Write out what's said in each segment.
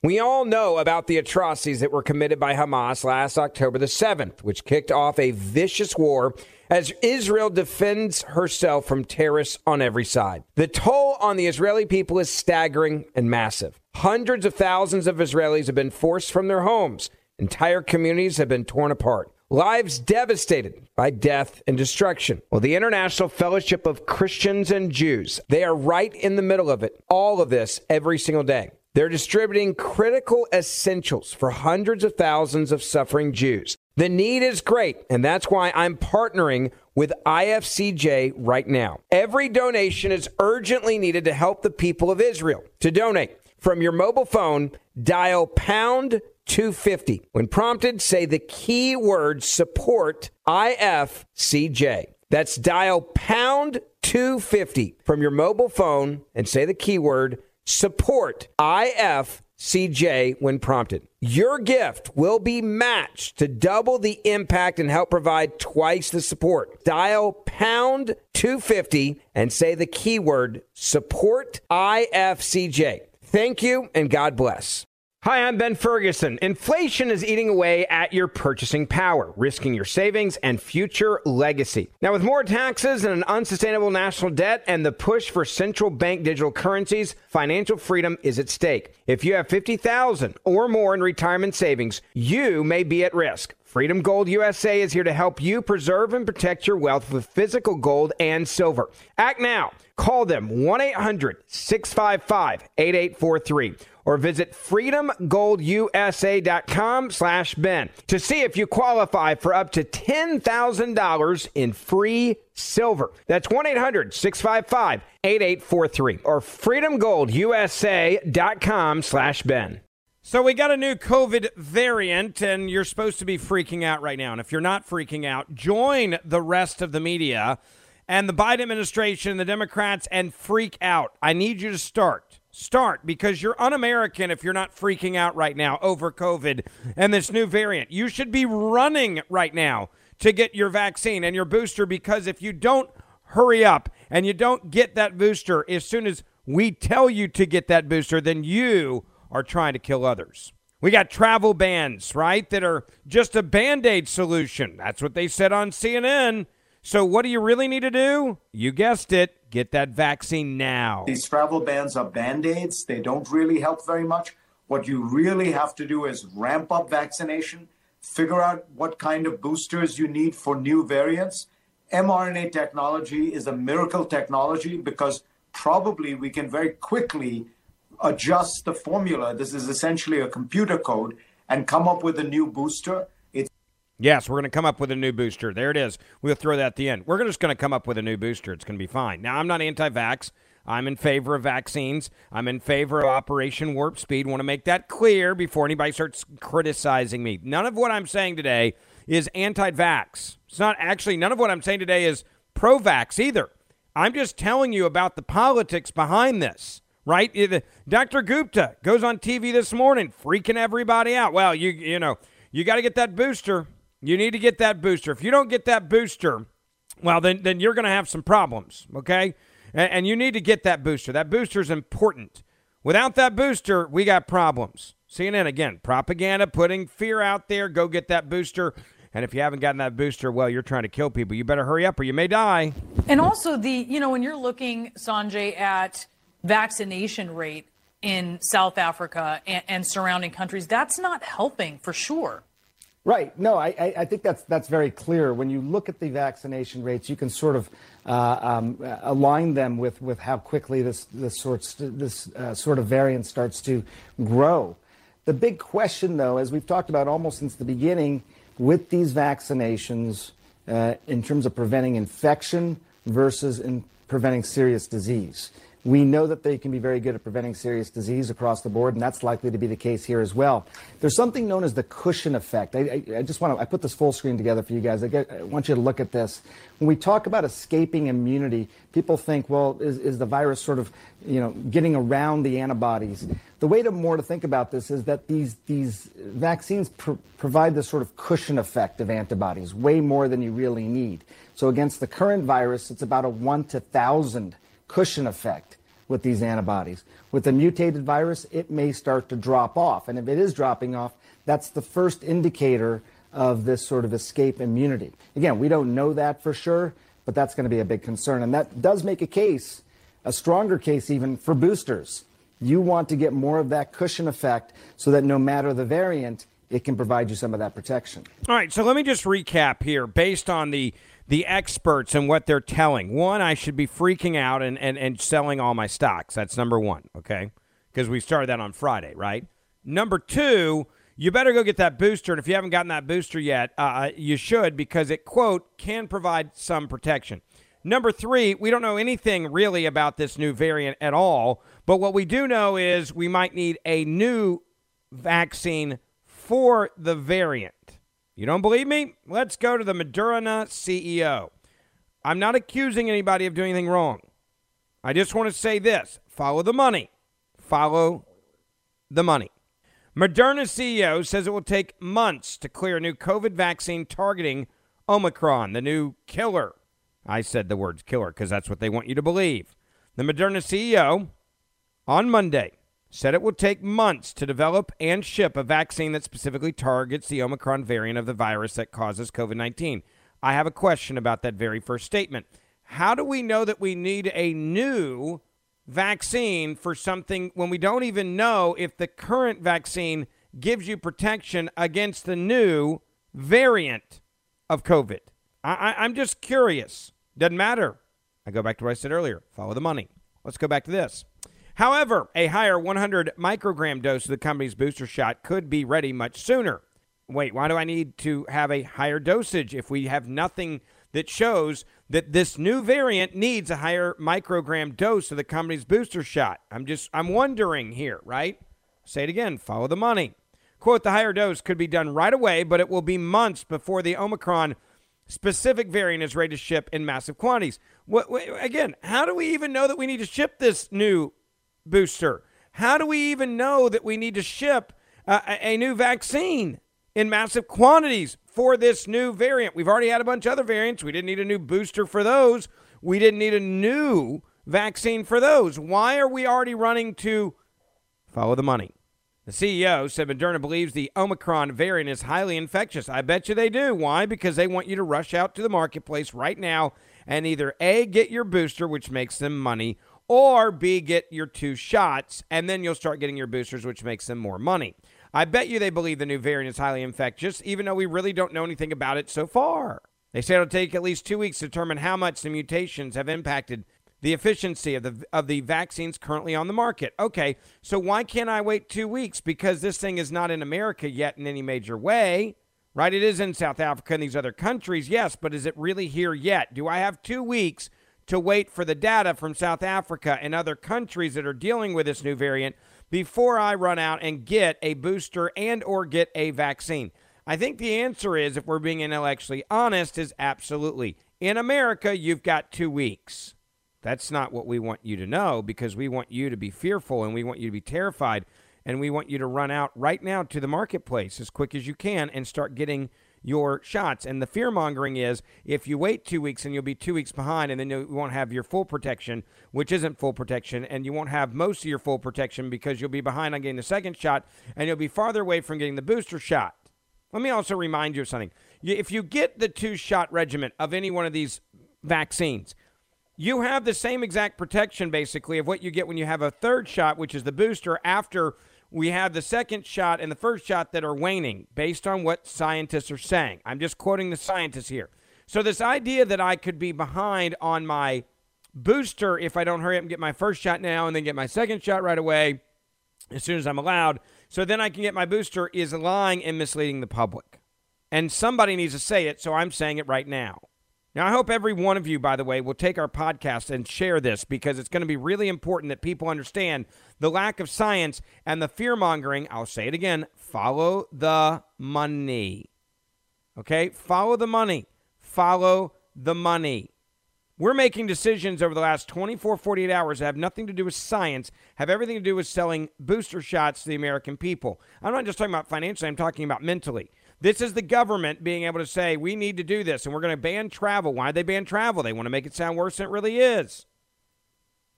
We all know about the atrocities that were committed by Hamas last October the 7th, which kicked off a vicious war as Israel defends herself from terrorists on every side. The toll on the Israeli people is staggering and massive. Hundreds of thousands of Israelis have been forced from their homes. Entire communities have been torn apart. Lives devastated by death and destruction. Well, the International Fellowship of Christians and Jews, they are right in the middle of it. All of this every single day. They're distributing critical essentials for hundreds of thousands of suffering Jews. The need is great, and that's why I'm partnering with IFCJ right now. Every donation is urgently needed to help the people of Israel. To donate from your mobile phone, dial pound 250. When prompted, say the keyword support IFCJ. That's dial pound 250 from your mobile phone and say the keyword support IFCJ when prompted. Your gift will be matched to double the impact and help provide twice the support. Dial pound 250 and say the keyword support IFCJ. Thank you and God bless. Hi, I'm Ben Ferguson. Inflation is eating away at your purchasing power, risking your savings and future legacy. Now, with more taxes and an unsustainable national debt and the push for central bank digital currencies, financial freedom is at stake. If you have 50,000 or more in retirement savings, you may be at risk. Freedom Gold USA is here to help you preserve and protect your wealth with physical gold and silver. Act now. Call them 1 800 655 8843 or visit freedomgoldusa.com slash Ben to see if you qualify for up to $10,000 in free silver. That's 1-800-655-8843 or freedomgoldusa.com slash Ben. So we got a new COVID variant, and you're supposed to be freaking out right now. And if you're not freaking out, join the rest of the media and the Biden administration, the Democrats, and freak out. I need you to start. Start because you're un American if you're not freaking out right now over COVID and this new variant. You should be running right now to get your vaccine and your booster because if you don't hurry up and you don't get that booster as soon as we tell you to get that booster, then you are trying to kill others. We got travel bans, right, that are just a band aid solution. That's what they said on CNN. So, what do you really need to do? You guessed it get that vaccine now. These travel bans are band aids, they don't really help very much. What you really have to do is ramp up vaccination, figure out what kind of boosters you need for new variants. mRNA technology is a miracle technology because probably we can very quickly adjust the formula. This is essentially a computer code and come up with a new booster. Yes, we're going to come up with a new booster. There it is. We'll throw that at the end. We're just going to come up with a new booster. It's going to be fine. Now, I'm not anti vax. I'm in favor of vaccines. I'm in favor of Operation Warp Speed. Want to make that clear before anybody starts criticizing me. None of what I'm saying today is anti vax. It's not actually, none of what I'm saying today is pro vax either. I'm just telling you about the politics behind this right? Uh, Dr. Gupta goes on TV this morning freaking everybody out. Well, you you know, you got to get that booster. You need to get that booster. If you don't get that booster, well, then then you're going to have some problems, okay? And, and you need to get that booster. That booster is important. Without that booster, we got problems. CNN again, propaganda putting fear out there. Go get that booster. And if you haven't gotten that booster, well, you're trying to kill people. You better hurry up or you may die. And also the, you know, when you're looking, Sanjay, at vaccination rate in South Africa and, and surrounding countries, that's not helping for sure. Right. No, I, I think that's that's very clear. When you look at the vaccination rates, you can sort of uh, um, align them with, with how quickly this this sorts this uh, sort of variant starts to grow. The big question, though, as we've talked about almost since the beginning, with these vaccinations, uh, in terms of preventing infection versus in preventing serious disease. We know that they can be very good at preventing serious disease across the board, and that's likely to be the case here as well. There's something known as the cushion effect. I, I, I just want to I put this full screen together for you guys. I, get, I, want you to look at this. When we talk about escaping immunity, people think, well, is, is the virus sort of you know getting around the antibodies? The way to more to think about this is that these these vaccines pr- provide this sort of cushion effect of antibodies, way more than you really need. So against the current virus, it's about a one to thousand cushion effect with these antibodies. With a mutated virus, it may start to drop off. And if it is dropping off, that's the first indicator of this sort of escape immunity. Again, we don't know that for sure, but that's going to be a big concern. And that does make a case, a stronger case even, for boosters. You want to get more of that cushion effect so that no matter the variant, it can provide you some of that protection. All right, so let me just recap here based on the the experts and what they're telling. One, I should be freaking out and, and, and selling all my stocks. That's number one, okay? Because we started that on Friday, right? Number two, you better go get that booster. And if you haven't gotten that booster yet, uh, uh, you should because it, quote, can provide some protection. Number three, we don't know anything really about this new variant at all. But what we do know is we might need a new vaccine for the variant. You don't believe me? Let's go to the Moderna CEO. I'm not accusing anybody of doing anything wrong. I just want to say this follow the money. Follow the money. Moderna CEO says it will take months to clear a new COVID vaccine targeting Omicron, the new killer. I said the words killer because that's what they want you to believe. The Moderna CEO on Monday said it will take months to develop and ship a vaccine that specifically targets the Omicron variant of the virus that causes COVID 19. I have a question about that very first statement. How do we know that we need a new vaccine for something when we don't even know if the current vaccine gives you protection against the new variant of COVID? I, am just curious. Doesn't matter. I go back to what I said earlier follow the money. Let's go back to this. However, a higher 100 microgram dose of the company's booster shot could be ready much sooner. Wait, why do I need to have a higher dosage if we have nothing that shows that this new variant needs a higher microgram dose of the company's booster shot? I'm just I'm wondering here, right? Say it again, follow the money. Quote, the higher dose could be done right away, but it will be months before the Omicron specific variant is ready to ship in massive quantities. What, again, how do we even know that we need to ship this new booster? How do we even know that we need to ship uh, a new vaccine in massive quantities for this new variant? We've already had a bunch of other variants. We didn't need a new booster for those. We didn't need a new vaccine for those. Why are we already running to follow the money? The CEO said Moderna believes the Omicron variant is highly infectious. I bet you they do. Why? Because they want you to rush out to the marketplace right now and either A, get your booster, which makes them money, or B, get your two shots, and then you'll start getting your boosters, which makes them more money. I bet you they believe the new variant is highly infectious, even though we really don't know anything about it so far. They say it'll take at least two weeks to determine how much the mutations have impacted the efficiency of the of the vaccines currently on the market. Okay, so why can't I wait two weeks? Because this thing is not in America yet in any major way, right? It is in South Africa and these other countries, yes, but is it really here yet? Do I have two weeks to wait for the data from South Africa and other countries that are dealing with this new variant before I run out and get a booster and or get a vaccine? I think the answer is if we're being intellectually honest is absolutely. In America, you've got 2 weeks. That's not what we want you to know because we want you to be fearful and we want you to be terrified and we want you to run out right now to the marketplace as quick as you can and start getting your shots. And the fear mongering is if you wait two weeks and you'll be two weeks behind, and then you won't have your full protection, which isn't full protection, and you won't have most of your full protection because you'll be behind on getting the second shot, and you'll be farther away from getting the booster shot. Let me also remind you of something. If you get the two shot regimen of any one of these vaccines, you have the same exact protection basically of what you get when you have a third shot, which is the booster after we have the second shot and the first shot that are waning based on what scientists are saying. I'm just quoting the scientists here. So, this idea that I could be behind on my booster if I don't hurry up and get my first shot now and then get my second shot right away as soon as I'm allowed, so then I can get my booster is lying and misleading the public. And somebody needs to say it, so I'm saying it right now. Now, I hope every one of you, by the way, will take our podcast and share this because it's going to be really important that people understand the lack of science and the fear mongering. I'll say it again follow the money. Okay? Follow the money. Follow the money. We're making decisions over the last 24, 48 hours that have nothing to do with science, have everything to do with selling booster shots to the American people. I'm not just talking about financially, I'm talking about mentally. This is the government being able to say, we need to do this and we're going to ban travel. Why they ban travel? They want to make it sound worse than it really is.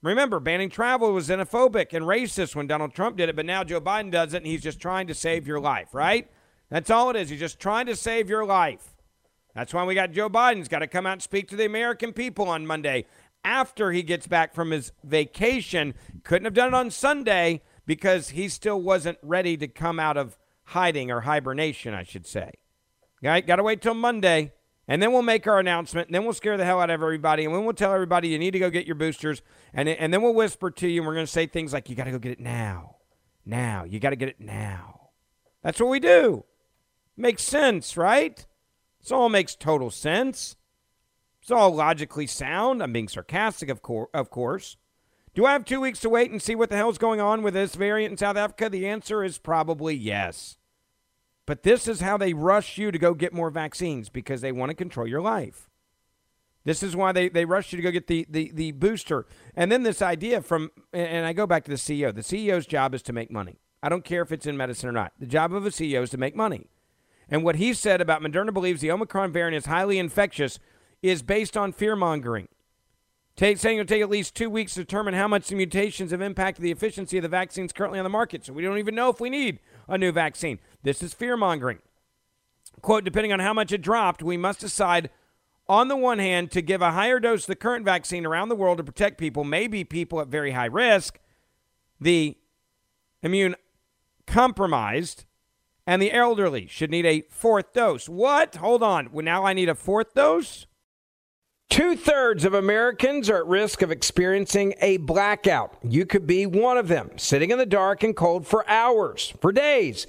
Remember, banning travel was xenophobic and racist when Donald Trump did it, but now Joe Biden does it and he's just trying to save your life, right? That's all it is. He's just trying to save your life. That's why we got Joe Biden's got to come out and speak to the American people on Monday after he gets back from his vacation. Couldn't have done it on Sunday because he still wasn't ready to come out of hiding or hibernation, I should say. Right? Got to wait till Monday, and then we'll make our announcement, and then we'll scare the hell out of everybody, and then we'll tell everybody you need to go get your boosters, and, and then we'll whisper to you, and we're going to say things like, you got to go get it now. Now. You got to get it now. That's what we do. Makes sense, right? This all makes total sense. It's all logically sound. I'm being sarcastic, of, cor- of course. Do I have two weeks to wait and see what the hell's going on with this variant in South Africa? The answer is probably yes. But this is how they rush you to go get more vaccines because they want to control your life. This is why they, they rush you to go get the, the, the booster. And then this idea from, and I go back to the CEO. The CEO's job is to make money. I don't care if it's in medicine or not. The job of a CEO is to make money. And what he said about Moderna believes the Omicron variant is highly infectious is based on fear mongering. Take, saying it'll take at least two weeks to determine how much the mutations have impacted the efficiency of the vaccines currently on the market. So we don't even know if we need a new vaccine. This is fear mongering. Quote, depending on how much it dropped, we must decide on the one hand to give a higher dose of the current vaccine around the world to protect people, maybe people at very high risk, the immune compromised, and the elderly should need a fourth dose. What? Hold on. Well, now I need a fourth dose? Two thirds of Americans are at risk of experiencing a blackout. You could be one of them, sitting in the dark and cold for hours, for days,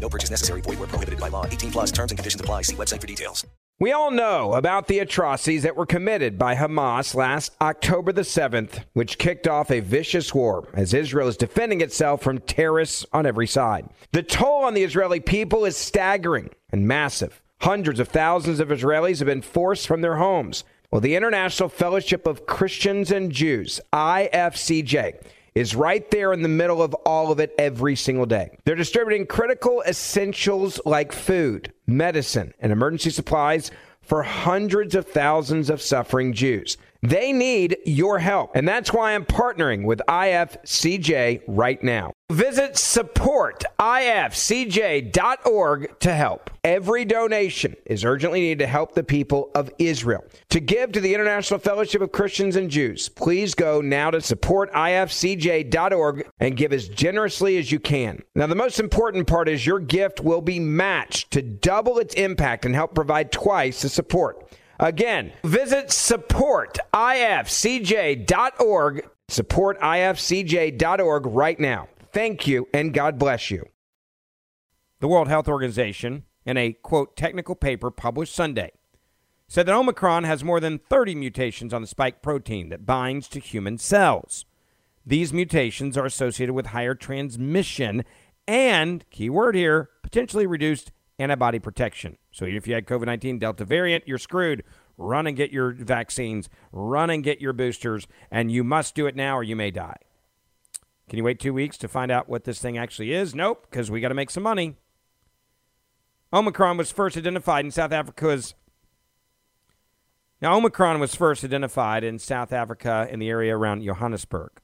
No purchase necessary. Void where prohibited by law. 18 plus terms and conditions apply. See website for details. We all know about the atrocities that were committed by Hamas last October the 7th, which kicked off a vicious war as Israel is defending itself from terrorists on every side. The toll on the Israeli people is staggering and massive. Hundreds of thousands of Israelis have been forced from their homes. Well, the International Fellowship of Christians and Jews, IFCJ, is right there in the middle of all of it every single day. They're distributing critical essentials like food, medicine, and emergency supplies for hundreds of thousands of suffering Jews. They need your help, and that's why I'm partnering with IFCJ right now. Visit supportifcj.org to help. Every donation is urgently needed to help the people of Israel. To give to the International Fellowship of Christians and Jews, please go now to supportifcj.org and give as generously as you can. Now, the most important part is your gift will be matched to double its impact and help provide twice the support. Again, visit supportifcj.org, supportifcj.org right now. Thank you, and God bless you. The World Health Organization, in a quote technical paper published Sunday, said that Omicron has more than 30 mutations on the spike protein that binds to human cells. These mutations are associated with higher transmission and, key word here, potentially reduced antibody protection. So if you had COVID 19 Delta variant, you're screwed. Run and get your vaccines, run and get your boosters, and you must do it now or you may die. Can you wait two weeks to find out what this thing actually is? Nope, because we got to make some money. Omicron was first identified in South Africa's. Now, Omicron was first identified in South Africa in the area around Johannesburg.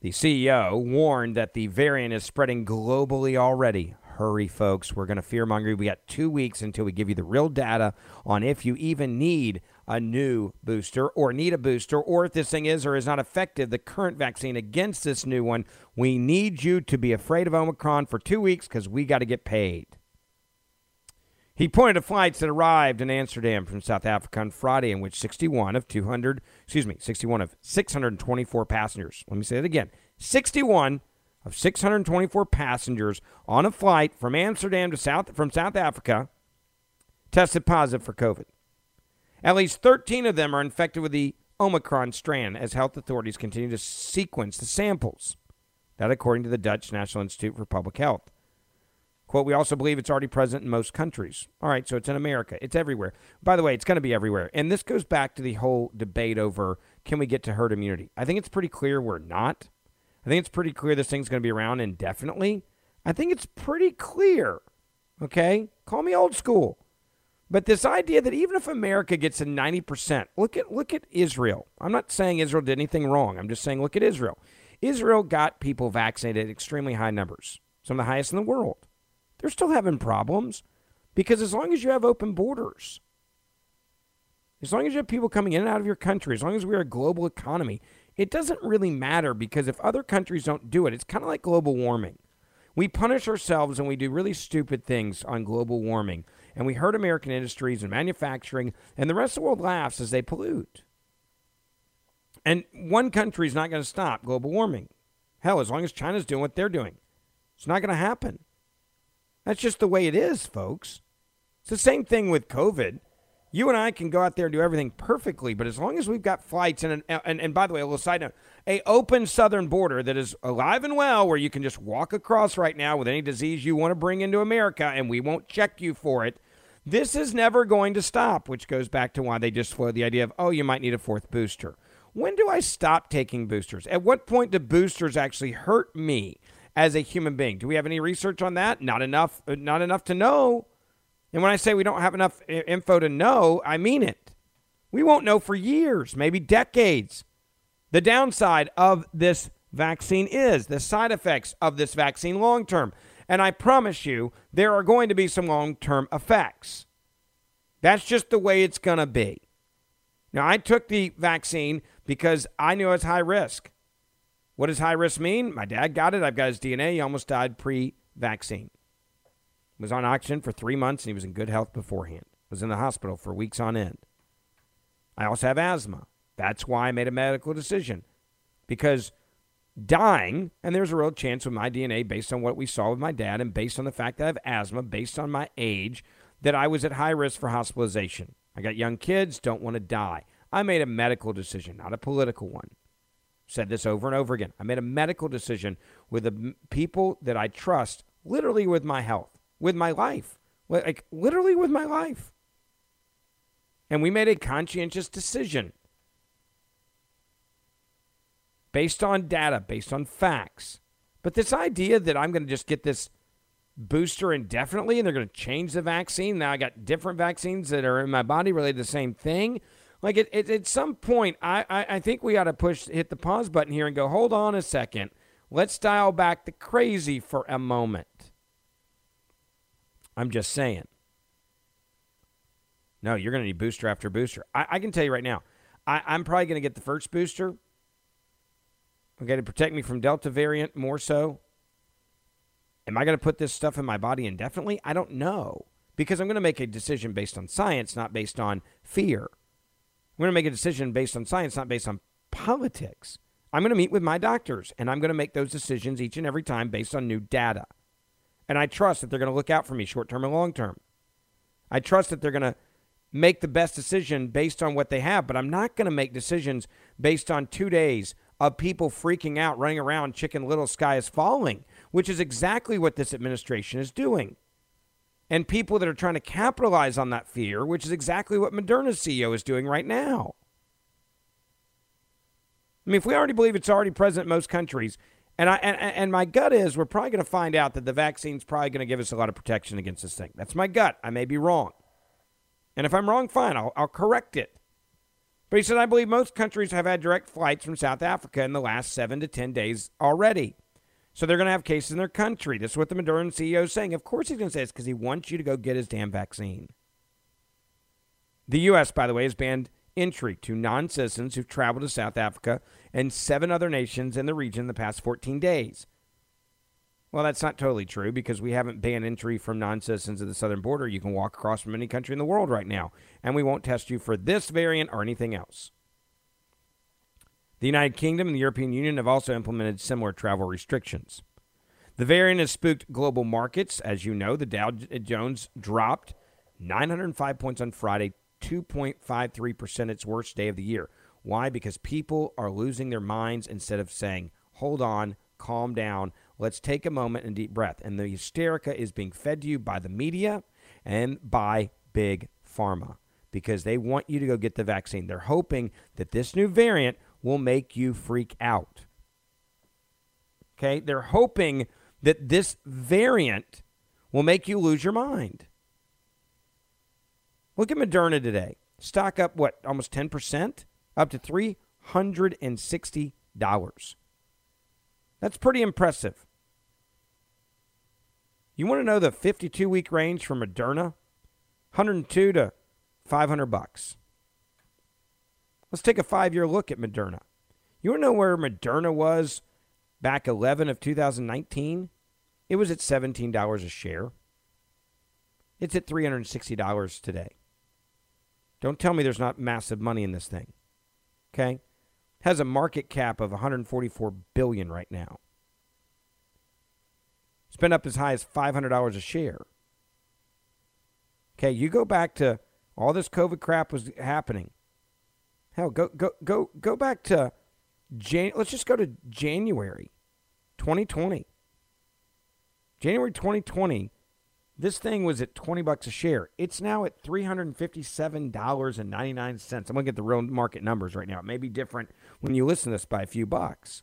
The CEO warned that the variant is spreading globally already. Hurry, folks. We're going to fear fearmonger. We got two weeks until we give you the real data on if you even need a new booster or need a booster or if this thing is or is not effective, the current vaccine against this new one. We need you to be afraid of Omicron for two weeks because we got to get paid. He pointed to flights that arrived in Amsterdam from South Africa on Friday, in which 61 of 200, excuse me, 61 of 624 passengers. Let me say it again: 61 of 624 passengers on a flight from Amsterdam to South from South Africa tested positive for COVID. At least 13 of them are infected with the Omicron strand as health authorities continue to sequence the samples. That, according to the Dutch National Institute for Public Health. Quote, we also believe it's already present in most countries. All right, so it's in America. It's everywhere. By the way, it's going to be everywhere. And this goes back to the whole debate over can we get to herd immunity? I think it's pretty clear we're not. I think it's pretty clear this thing's going to be around indefinitely. I think it's pretty clear. Okay? Call me old school. But this idea that even if America gets a 90%, look at look at Israel. I'm not saying Israel did anything wrong. I'm just saying look at Israel. Israel got people vaccinated at extremely high numbers, some of the highest in the world. They're still having problems because as long as you have open borders, as long as you have people coming in and out of your country, as long as we're a global economy, it doesn't really matter because if other countries don't do it, it's kind of like global warming. We punish ourselves and we do really stupid things on global warming, and we hurt American industries and manufacturing, and the rest of the world laughs as they pollute. And one country is not going to stop global warming. Hell, as long as China's doing what they're doing, it's not going to happen. That's just the way it is, folks. It's the same thing with COVID. You and I can go out there and do everything perfectly, but as long as we've got flights and an, and, and by the way, a little side note, a open southern border that is alive and well, where you can just walk across right now with any disease you want to bring into America, and we won't check you for it. This is never going to stop, which goes back to why they just floated the idea of, oh, you might need a fourth booster. When do I stop taking boosters? At what point do boosters actually hurt me as a human being? Do we have any research on that? Not enough. uh, Not enough to know. And when I say we don't have enough info to know, I mean it. We won't know for years, maybe decades. The downside of this vaccine is the side effects of this vaccine long term. And I promise you, there are going to be some long term effects. That's just the way it's going to be. Now, I took the vaccine because I knew I was high risk. What does high risk mean? My dad got it. I've got his DNA. He almost died pre vaccine. Was on oxygen for three months and he was in good health beforehand. Was in the hospital for weeks on end. I also have asthma. That's why I made a medical decision. Because dying, and there's a real chance with my DNA based on what we saw with my dad and based on the fact that I have asthma, based on my age, that I was at high risk for hospitalization. I got young kids, don't want to die. I made a medical decision, not a political one. Said this over and over again. I made a medical decision with the people that I trust, literally with my health, with my life, like literally with my life. And we made a conscientious decision. based on data, based on facts. But this idea that I'm going to just get this booster indefinitely and they're going to change the vaccine. Now I got different vaccines that are in my body related to the same thing. Like it, it, at some point, I, I, I think we ought to push, hit the pause button here and go, hold on a second. Let's dial back the crazy for a moment. I'm just saying. No, you're going to need booster after booster. I, I can tell you right now, I, I'm probably going to get the first booster. Okay, to protect me from Delta variant more so. Am I going to put this stuff in my body indefinitely? I don't know because I'm going to make a decision based on science, not based on fear. I'm going to make a decision based on science, not based on politics. I'm going to meet with my doctors and I'm going to make those decisions each and every time based on new data. And I trust that they're going to look out for me short term and long term. I trust that they're going to make the best decision based on what they have, but I'm not going to make decisions based on two days of people freaking out, running around, chicken little sky is falling, which is exactly what this administration is doing. And people that are trying to capitalize on that fear, which is exactly what Moderna's CEO is doing right now. I mean, if we already believe it's already present in most countries, and I and, and my gut is we're probably going to find out that the vaccine's probably going to give us a lot of protection against this thing. That's my gut. I may be wrong. And if I'm wrong, fine, I'll, I'll correct it. But he said, I believe most countries have had direct flights from South Africa in the last seven to 10 days already. So they're going to have cases in their country. This is what the Moderna CEO is saying. Of course he's going to say this because he wants you to go get his damn vaccine. The U.S., by the way, has banned entry to non citizens who've traveled to South Africa and seven other nations in the region the past 14 days. Well, that's not totally true because we haven't banned entry from non citizens at the southern border. You can walk across from any country in the world right now, and we won't test you for this variant or anything else. The United Kingdom and the European Union have also implemented similar travel restrictions. The variant has spooked global markets. As you know, the Dow Jones dropped 905 points on Friday, 2.53%, its worst day of the year. Why? Because people are losing their minds instead of saying, hold on, calm down, Let's take a moment and deep breath. And the hysterica is being fed to you by the media and by big pharma because they want you to go get the vaccine. They're hoping that this new variant will make you freak out. Okay? They're hoping that this variant will make you lose your mind. Look at Moderna today. Stock up, what, almost 10%? Up to $360. That's pretty impressive. You want to know the 52 week range for Moderna? 102 to 500 bucks. Let's take a five year look at Moderna. You want to know where Moderna was back 11 of 2019? It was at $17 a share. It's at $360 today. Don't tell me there's not massive money in this thing. Okay? Has a market cap of 144 billion right now. It's been up as high as $500 a share. Okay, you go back to all this COVID crap was happening. Hell, go go go go back to Jan. Let's just go to January, 2020. January 2020, this thing was at 20 bucks a share. It's now at $357.99. I'm going to get the real market numbers right now. It may be different when you listen to this by a few bucks.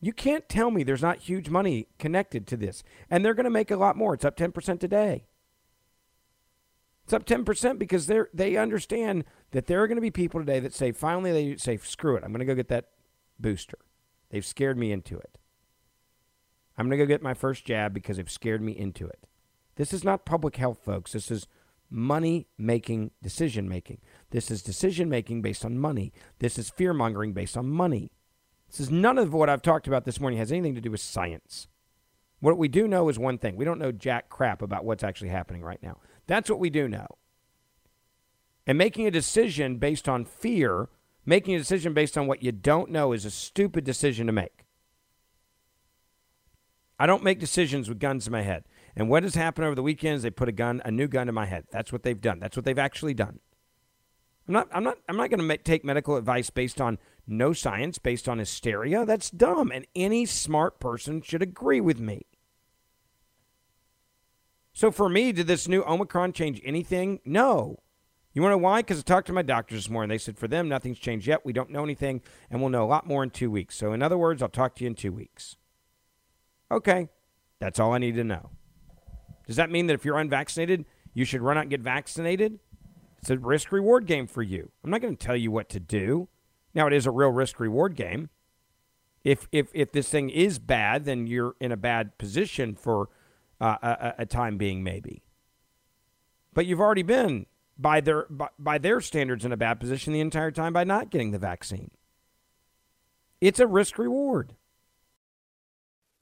You can't tell me there's not huge money connected to this. And they're going to make a lot more. It's up 10% today. It's up 10% because they they understand that there are going to be people today that say, finally, they say, screw it. I'm going to go get that booster. They've scared me into it. I'm going to go get my first jab because they've scared me into it. This is not public health, folks. This is money making decision making. This is decision making based on money. This is fear mongering based on money. This is none of what I've talked about this morning has anything to do with science. What we do know is one thing. We don't know jack crap about what's actually happening right now. That's what we do know. And making a decision based on fear, making a decision based on what you don't know is a stupid decision to make. I don't make decisions with guns in my head. And what has happened over the weekends, they put a gun, a new gun in my head. That's what they've done. That's what they've actually done. I'm not I'm not I'm not going to take medical advice based on no science based on hysteria. That's dumb. And any smart person should agree with me. So for me, did this new Omicron change anything? No. You want to know why? Because I talked to my doctors this morning. They said for them, nothing's changed yet. We don't know anything, and we'll know a lot more in two weeks. So, in other words, I'll talk to you in two weeks. Okay. That's all I need to know. Does that mean that if you're unvaccinated, you should run out and get vaccinated? It's a risk reward game for you. I'm not going to tell you what to do. Now, it is a real risk reward game. If, if, if this thing is bad, then you're in a bad position for uh, a, a time being, maybe. But you've already been, by their, by, by their standards, in a bad position the entire time by not getting the vaccine. It's a risk reward.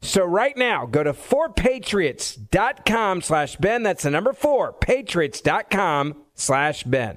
So right now, go to 4patriots.com slash Ben. That's the number 4, patriots.com slash Ben.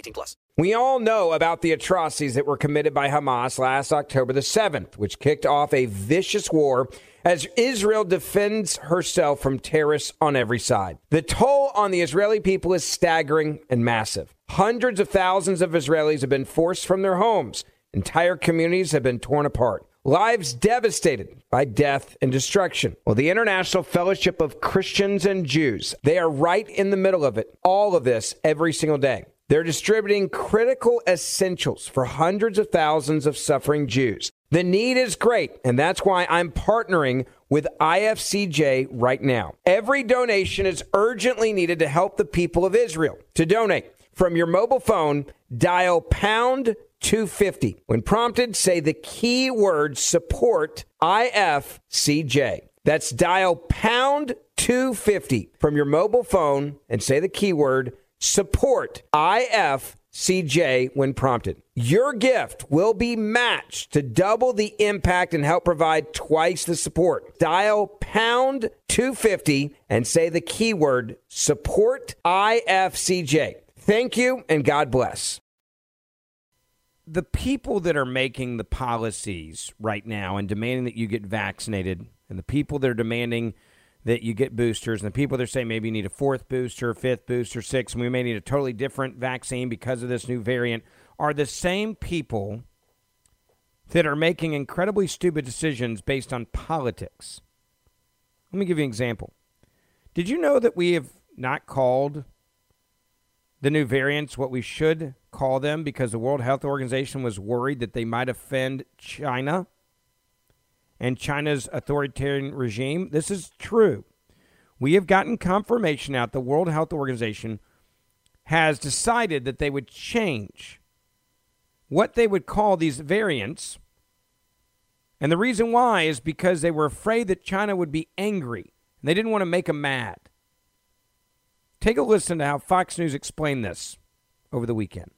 18 plus. We all know about the atrocities that were committed by Hamas last October the 7th, which kicked off a vicious war as Israel defends herself from terrorists on every side. The toll on the Israeli people is staggering and massive. Hundreds of thousands of Israelis have been forced from their homes. Entire communities have been torn apart. Lives devastated by death and destruction. Well, the International Fellowship of Christians and Jews, they are right in the middle of it. All of this every single day. They're distributing critical essentials for hundreds of thousands of suffering Jews. The need is great, and that's why I'm partnering with IFCJ right now. Every donation is urgently needed to help the people of Israel. To donate from your mobile phone, dial pound 250. When prompted, say the keyword support IFCJ. That's dial pound 250 from your mobile phone and say the keyword support IFCJ when prompted. Your gift will be matched to double the impact and help provide twice the support. Dial pound 250 and say the keyword support IFCJ. Thank you and God bless the people that are making the policies right now and demanding that you get vaccinated, and the people that are demanding that you get boosters, and the people that are saying maybe you need a fourth booster, fifth booster, sixth, and we may need a totally different vaccine because of this new variant, are the same people that are making incredibly stupid decisions based on politics. Let me give you an example. Did you know that we have not called the new variants what we should call them because the World Health Organization was worried that they might offend China and China's authoritarian regime. This is true. We have gotten confirmation out the World Health Organization has decided that they would change what they would call these variants. And the reason why is because they were afraid that China would be angry. And they didn't want to make them mad. Take a listen to how Fox News explained this over the weekend.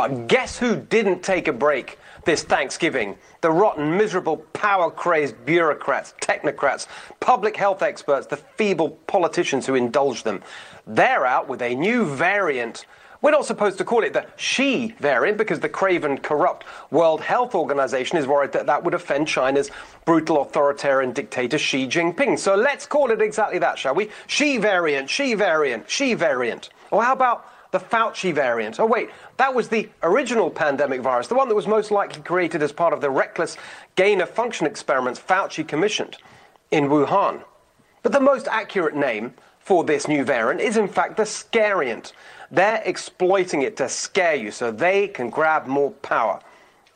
But guess who didn't take a break this Thanksgiving? The rotten, miserable, power crazed bureaucrats, technocrats, public health experts, the feeble politicians who indulge them. They're out with a new variant. We're not supposed to call it the Xi variant because the craven, corrupt World Health Organization is worried that that would offend China's brutal authoritarian dictator Xi Jinping. So let's call it exactly that, shall we? Xi variant, Xi variant, Xi variant. Or how about the Fauci variant? Oh, wait, that was the original pandemic virus, the one that was most likely created as part of the reckless gain of function experiments Fauci commissioned in Wuhan. But the most accurate name for this new variant is, in fact, the scariant. They're exploiting it to scare you so they can grab more power.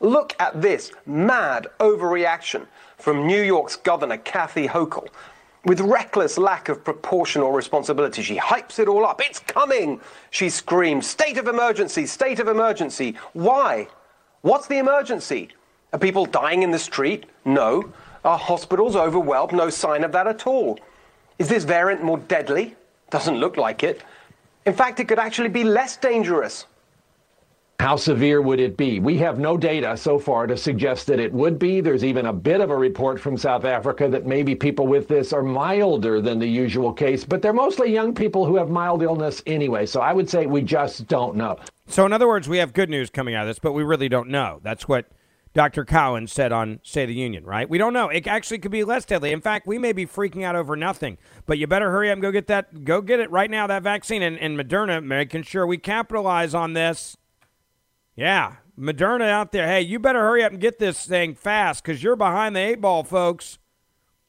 Look at this mad overreaction from New York's Governor Kathy Hochul. With reckless lack of proportional responsibility, she hypes it all up. It's coming! She screams, State of emergency, state of emergency. Why? What's the emergency? Are people dying in the street? No. Are hospitals overwhelmed? No sign of that at all. Is this variant more deadly? Doesn't look like it. In fact, it could actually be less dangerous. How severe would it be? We have no data so far to suggest that it would be. There's even a bit of a report from South Africa that maybe people with this are milder than the usual case, but they're mostly young people who have mild illness anyway. So I would say we just don't know. So, in other words, we have good news coming out of this, but we really don't know. That's what Dr. Collins said on Say the Union, right? We don't know. It actually could be less deadly. In fact, we may be freaking out over nothing. But you better hurry up and go get that. Go get it right now. That vaccine and, and Moderna making sure we capitalize on this. Yeah, Moderna out there. Hey, you better hurry up and get this thing fast because you're behind the eight ball, folks.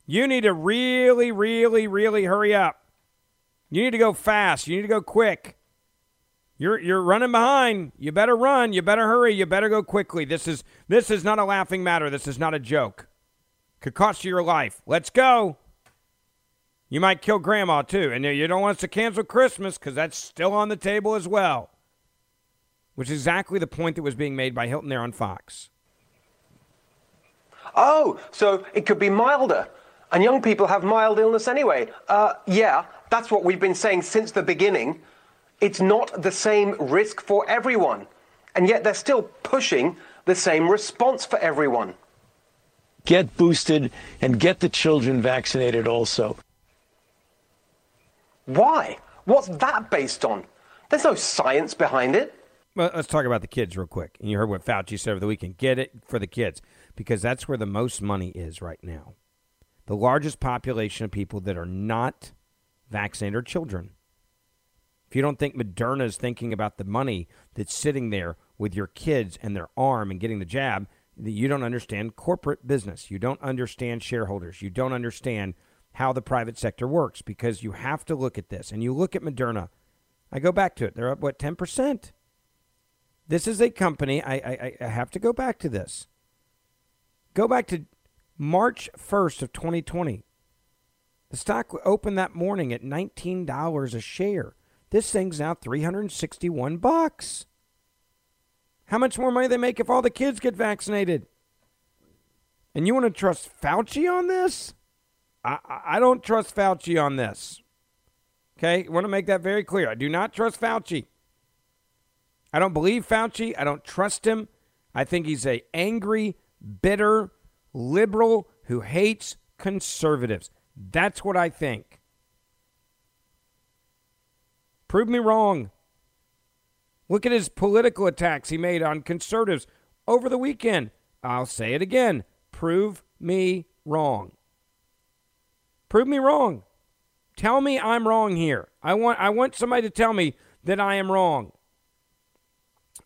You need to really, really, really hurry up. You need to go fast. You need to go quick. You're you're running behind. You better run. You better hurry. You better go quickly. This is this is not a laughing matter. This is not a joke. Could cost you your life. Let's go. You might kill grandma too, and you don't want us to cancel Christmas because that's still on the table as well. Which is exactly the point that was being made by Hilton there on Fox. Oh, so it could be milder. And young people have mild illness anyway. Uh, yeah, that's what we've been saying since the beginning. It's not the same risk for everyone. And yet they're still pushing the same response for everyone. Get boosted and get the children vaccinated also. Why? What's that based on? There's no science behind it. Well, let's talk about the kids real quick. And you heard what Fauci said over the weekend. Get it for the kids because that's where the most money is right now. The largest population of people that are not vaccinated are children. If you don't think Moderna is thinking about the money that's sitting there with your kids and their arm and getting the jab, you don't understand corporate business. You don't understand shareholders. You don't understand how the private sector works because you have to look at this. And you look at Moderna. I go back to it. They're up, what, 10%? This is a company, I, I, I have to go back to this. Go back to March 1st of 2020. The stock opened that morning at $19 a share. This thing's now 361 bucks. How much more money they make if all the kids get vaccinated? And you want to trust Fauci on this? I, I don't trust Fauci on this. Okay, I want to make that very clear. I do not trust Fauci. I don't believe Fauci. I don't trust him. I think he's a angry, bitter liberal who hates conservatives. That's what I think. Prove me wrong. Look at his political attacks he made on conservatives over the weekend. I'll say it again. Prove me wrong. Prove me wrong. Tell me I'm wrong here. I want I want somebody to tell me that I am wrong.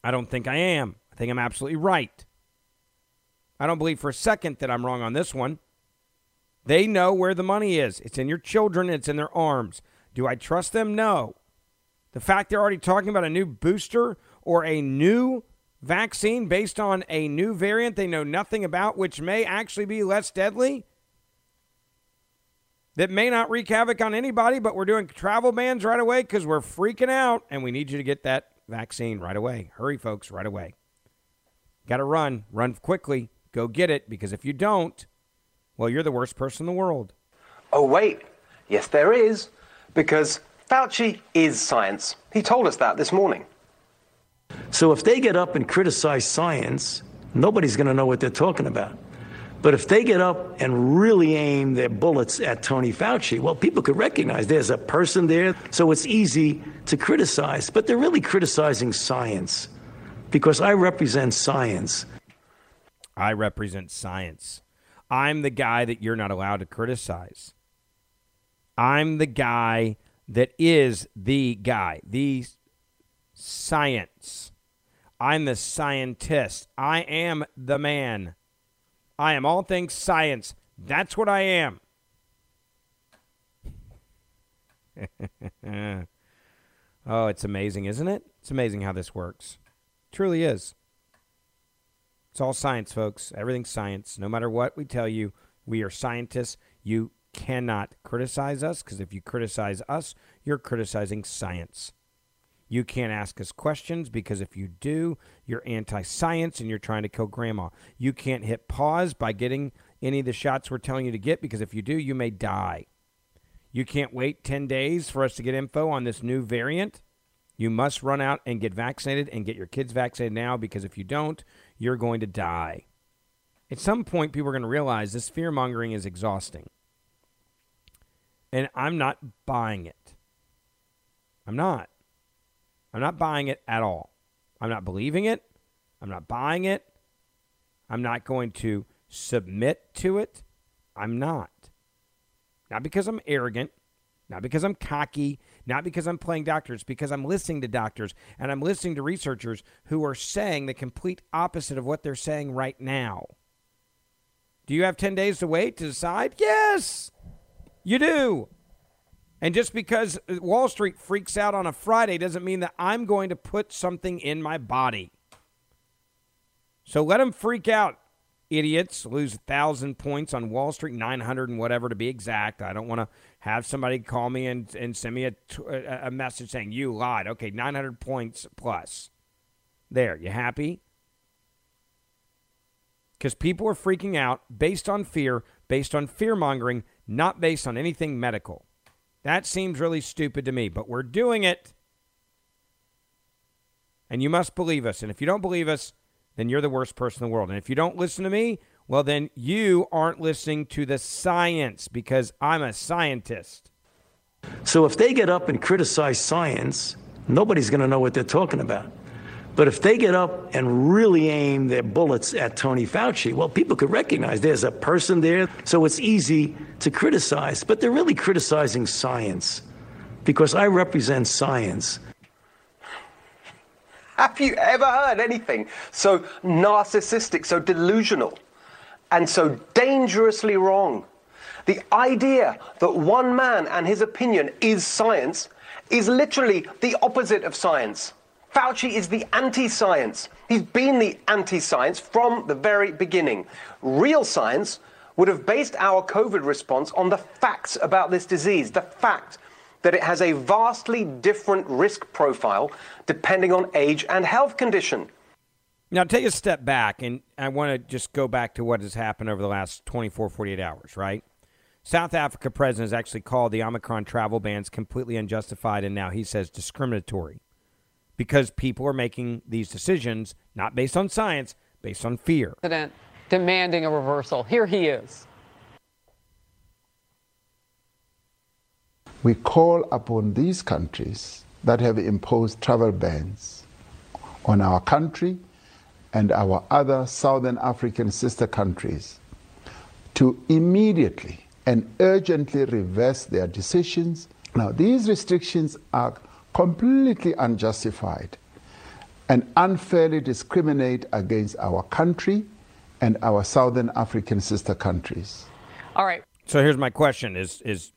I don't think I am. I think I'm absolutely right. I don't believe for a second that I'm wrong on this one. They know where the money is. It's in your children, it's in their arms. Do I trust them? No. The fact they're already talking about a new booster or a new vaccine based on a new variant they know nothing about, which may actually be less deadly, that may not wreak havoc on anybody, but we're doing travel bans right away because we're freaking out and we need you to get that vaccine right away. Hurry, folks, right away. Got to run. Run quickly. Go get it because if you don't, well, you're the worst person in the world. Oh, wait. Yes, there is. Because Fauci is science. He told us that this morning. So if they get up and criticize science, nobody's going to know what they're talking about. But if they get up and really aim their bullets at Tony Fauci, well, people could recognize there's a person there, so it's easy to criticize. But they're really criticizing science because I represent science. I represent science. I'm the guy that you're not allowed to criticize. I'm the guy that is the guy, the science. I'm the scientist. I am the man. I am all things science. That's what I am. oh, it's amazing, isn't it? It's amazing how this works. It truly is. It's all science, folks. Everything's science. No matter what we tell you, we are scientists. You cannot criticize us because if you criticize us, you're criticizing science. You can't ask us questions because if you do, you're anti science and you're trying to kill grandma. You can't hit pause by getting any of the shots we're telling you to get because if you do, you may die. You can't wait 10 days for us to get info on this new variant. You must run out and get vaccinated and get your kids vaccinated now because if you don't, you're going to die. At some point, people are going to realize this fear mongering is exhausting. And I'm not buying it. I'm not. I'm not buying it at all. I'm not believing it. I'm not buying it. I'm not going to submit to it. I'm not. Not because I'm arrogant, not because I'm cocky, not because I'm playing doctors, because I'm listening to doctors and I'm listening to researchers who are saying the complete opposite of what they're saying right now. Do you have 10 days to wait to decide? Yes, you do. And just because uh, Wall Street freaks out on a Friday doesn't mean that I'm going to put something in my body. So let them freak out, idiots. Lose a thousand points on Wall Street, 900 and whatever to be exact. I don't want to have somebody call me and, and send me a, a message saying you lied. Okay, 900 points plus. There, you happy? Because people are freaking out based on fear, based on fear mongering, not based on anything medical. That seems really stupid to me, but we're doing it. And you must believe us. And if you don't believe us, then you're the worst person in the world. And if you don't listen to me, well, then you aren't listening to the science because I'm a scientist. So if they get up and criticize science, nobody's going to know what they're talking about. But if they get up and really aim their bullets at Tony Fauci, well, people could recognize there's a person there, so it's easy to criticize. But they're really criticizing science because I represent science. Have you ever heard anything so narcissistic, so delusional, and so dangerously wrong? The idea that one man and his opinion is science is literally the opposite of science. Fauci is the anti science. He's been the anti science from the very beginning. Real science would have based our COVID response on the facts about this disease, the fact that it has a vastly different risk profile depending on age and health condition. Now, take a step back, and I want to just go back to what has happened over the last 24, 48 hours, right? South Africa president has actually called the Omicron travel bans completely unjustified, and now he says discriminatory because people are making these decisions not based on science, based on fear. President demanding a reversal. Here he is. We call upon these countries that have imposed travel bans on our country and our other Southern African sister countries to immediately and urgently reverse their decisions. Now, these restrictions are completely unjustified and unfairly discriminate against our country and our Southern African sister countries. All right. So here's my question: Is is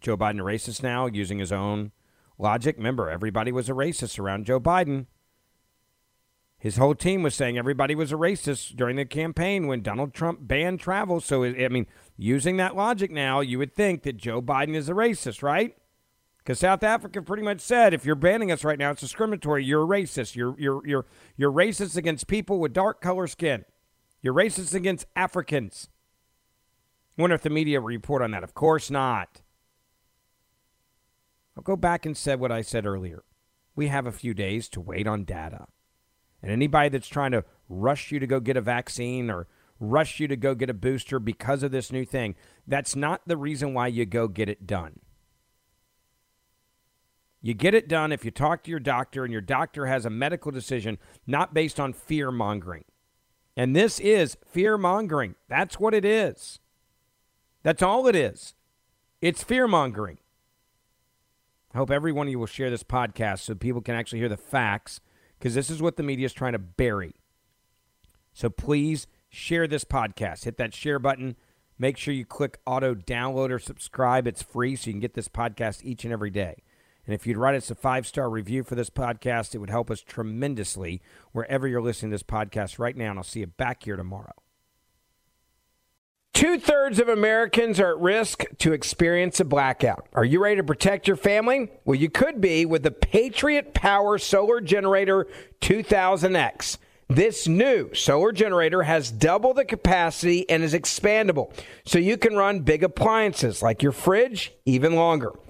Joe Biden a racist now, using his own logic? Remember, everybody was a racist around Joe Biden. His whole team was saying everybody was a racist during the campaign when Donald Trump banned travel. So, I mean, using that logic now, you would think that Joe Biden is a racist, right? Because South Africa pretty much said, if you're banning us right now, it's discriminatory. You're racist. You're you're you're you're racist against people with dark color skin. You're racist against Africans. Wonder if the media report on that. Of course not. I'll go back and say what I said earlier. We have a few days to wait on data. And anybody that's trying to rush you to go get a vaccine or rush you to go get a booster because of this new thing, that's not the reason why you go get it done. You get it done if you talk to your doctor and your doctor has a medical decision not based on fear mongering. And this is fear mongering. That's what it is. That's all it is. It's fear mongering. I hope every one of you will share this podcast so people can actually hear the facts because this is what the media is trying to bury. So please share this podcast. Hit that share button. Make sure you click auto download or subscribe. It's free so you can get this podcast each and every day. And if you'd write us a five star review for this podcast, it would help us tremendously wherever you're listening to this podcast right now. And I'll see you back here tomorrow. Two thirds of Americans are at risk to experience a blackout. Are you ready to protect your family? Well, you could be with the Patriot Power Solar Generator 2000X. This new solar generator has double the capacity and is expandable, so you can run big appliances like your fridge even longer.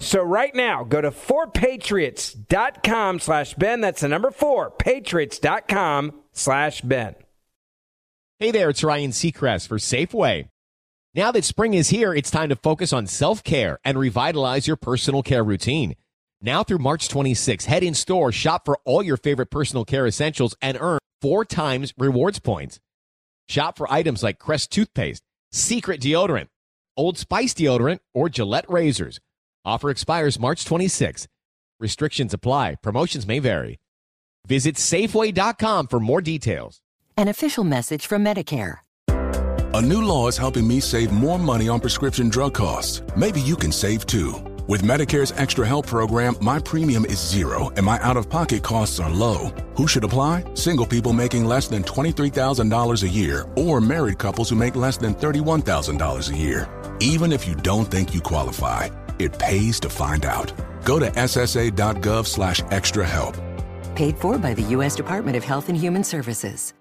So right now, go to 4patriots.com slash Ben. That's the number four, patriots.com slash Ben. Hey there, it's Ryan Seacrest for Safeway. Now that spring is here, it's time to focus on self care and revitalize your personal care routine. Now through March 26, head in store, shop for all your favorite personal care essentials, and earn four times rewards points. Shop for items like Crest toothpaste, Secret deodorant, Old Spice deodorant, or Gillette razors. Offer expires March 26. Restrictions apply. Promotions may vary. Visit Safeway.com for more details. An official message from Medicare. A new law is helping me save more money on prescription drug costs. Maybe you can save too. With Medicare's Extra Help program, my premium is zero and my out of pocket costs are low. Who should apply? Single people making less than $23,000 a year or married couples who make less than $31,000 a year. Even if you don't think you qualify, it pays to find out. Go to ssa.gov slash extra help. Paid for by the U.S. Department of Health and Human Services.